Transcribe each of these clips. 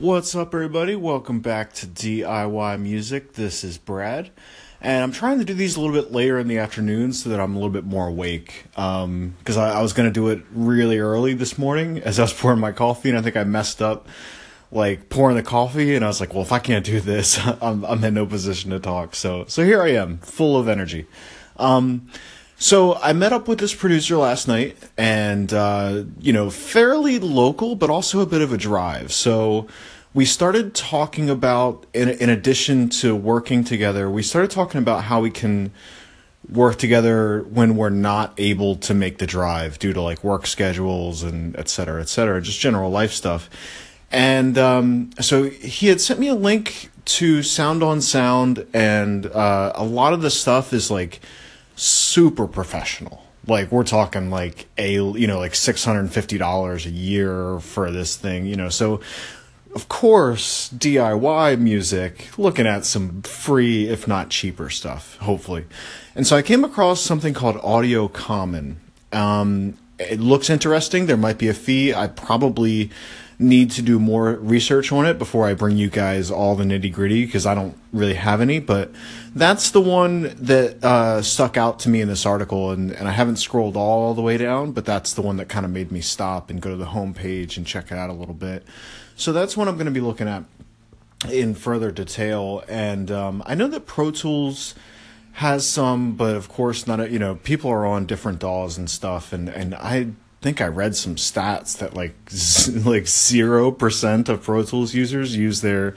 What's up, everybody? Welcome back to DIY Music. This is Brad, and I'm trying to do these a little bit later in the afternoon so that I'm a little bit more awake. Because um, I, I was going to do it really early this morning as I was pouring my coffee, and I think I messed up like pouring the coffee, and I was like, well, if I can't do this, I'm, I'm in no position to talk. So, so here I am, full of energy. Um, so I met up with this producer last night, and uh, you know, fairly local, but also a bit of a drive. So we started talking about, in, in addition to working together, we started talking about how we can work together when we're not able to make the drive due to like work schedules and et cetera, et cetera, just general life stuff. And um, so he had sent me a link to Sound on Sound, and uh, a lot of the stuff is like super professional. Like we're talking like a you know like six hundred and fifty dollars a year for this thing, you know. So of course DIY music, looking at some free if not cheaper stuff, hopefully. And so I came across something called Audio Common. Um, it looks interesting. There might be a fee. I probably need to do more research on it before I bring you guys all the nitty gritty because I don't really have any. But that's the one that uh, stuck out to me in this article, and, and I haven't scrolled all the way down, but that's the one that kind of made me stop and go to the homepage and check it out a little bit. So that's what I'm going to be looking at in further detail. And um, I know that Pro Tools has some, but of course not. A, you know, people are on different DAWs and stuff, and and I think I read some stats that like like zero percent of Pro Tools users use their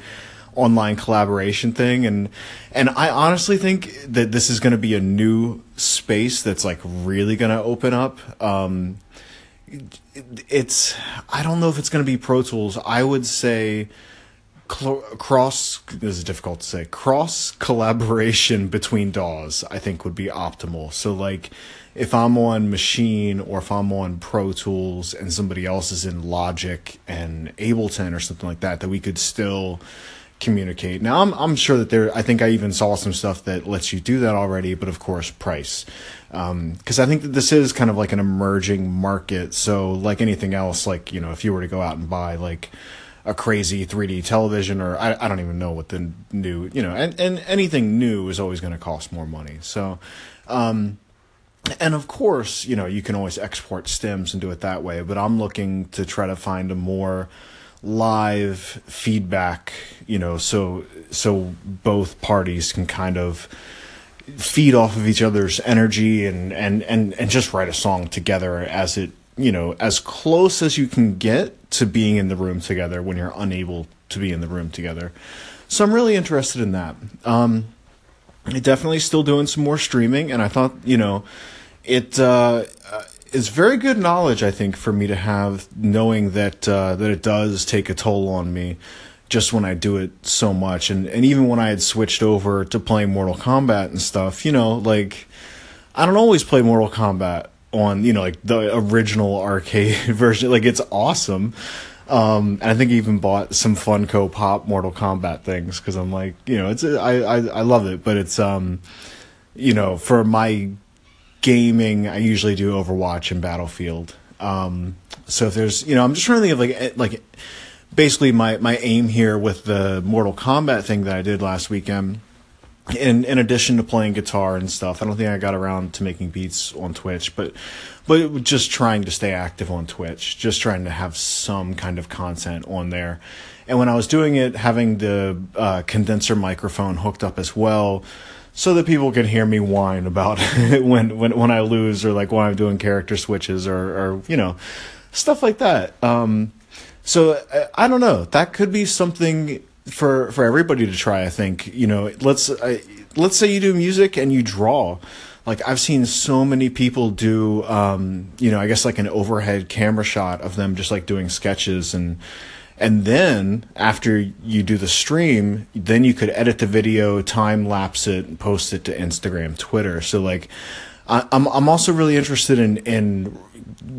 online collaboration thing and and I honestly think that this is going to be a new space that's like really going to open up. Um it's I don't know if it's going to be Pro Tools. I would say cl- cross this is difficult to say cross collaboration between DAWs I think would be optimal so like if I'm on Maschine or if I'm on Pro Tools and somebody else is in Logic and Ableton or something like that, that we could still communicate. Now I'm I'm sure that there I think I even saw some stuff that lets you do that already, but of course price. Um, cuz I think that this is kind of like an emerging market. So like anything else like, you know, if you were to go out and buy like a crazy 3D television or I, I don't even know what the new, you know, and, and anything new is always going to cost more money. So um and of course, you know, you can always export stems and do it that way, but I'm looking to try to find a more live feedback, you know, so so both parties can kind of feed off of each other's energy and and and and just write a song together as it, you know, as close as you can get to being in the room together when you're unable to be in the room together. So I'm really interested in that. Um definitely still doing some more streaming, and I thought, you know, it uh, is very good knowledge. I think for me to have, knowing that uh, that it does take a toll on me, just when I do it so much, and and even when I had switched over to playing Mortal Kombat and stuff, you know, like I don't always play Mortal Kombat on you know like the original arcade version. Like it's awesome. Um, and I think I even bought some Funko Pop Mortal Kombat things because I'm like, you know, it's I, I I love it, but it's um, you know, for my gaming, I usually do Overwatch and Battlefield. Um, so if there's, you know, I'm just trying to think of like eh, like basically my my aim here with the Mortal Kombat thing that I did last weekend. In in addition to playing guitar and stuff, I don't think I got around to making beats on Twitch, but but just trying to stay active on Twitch, just trying to have some kind of content on there. And when I was doing it, having the uh, condenser microphone hooked up as well, so that people can hear me whine about when when when I lose or like when I'm doing character switches or or you know stuff like that. Um, so I, I don't know. That could be something for for everybody to try. I think you know. Let's I, let's say you do music and you draw like I've seen so many people do um, you know, I guess like an overhead camera shot of them just like doing sketches and and then after you do the stream, then you could edit the video, time lapse it, and post it to Instagram, Twitter. So like I, I'm I'm also really interested in in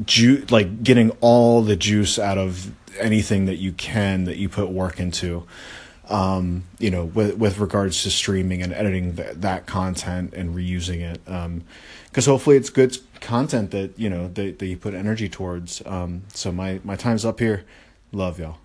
ju- like getting all the juice out of anything that you can that you put work into um, you know, with with regards to streaming and editing th- that content and reusing it, because um, hopefully it's good content that you know that, that you put energy towards. Um, so my my time's up here. Love y'all.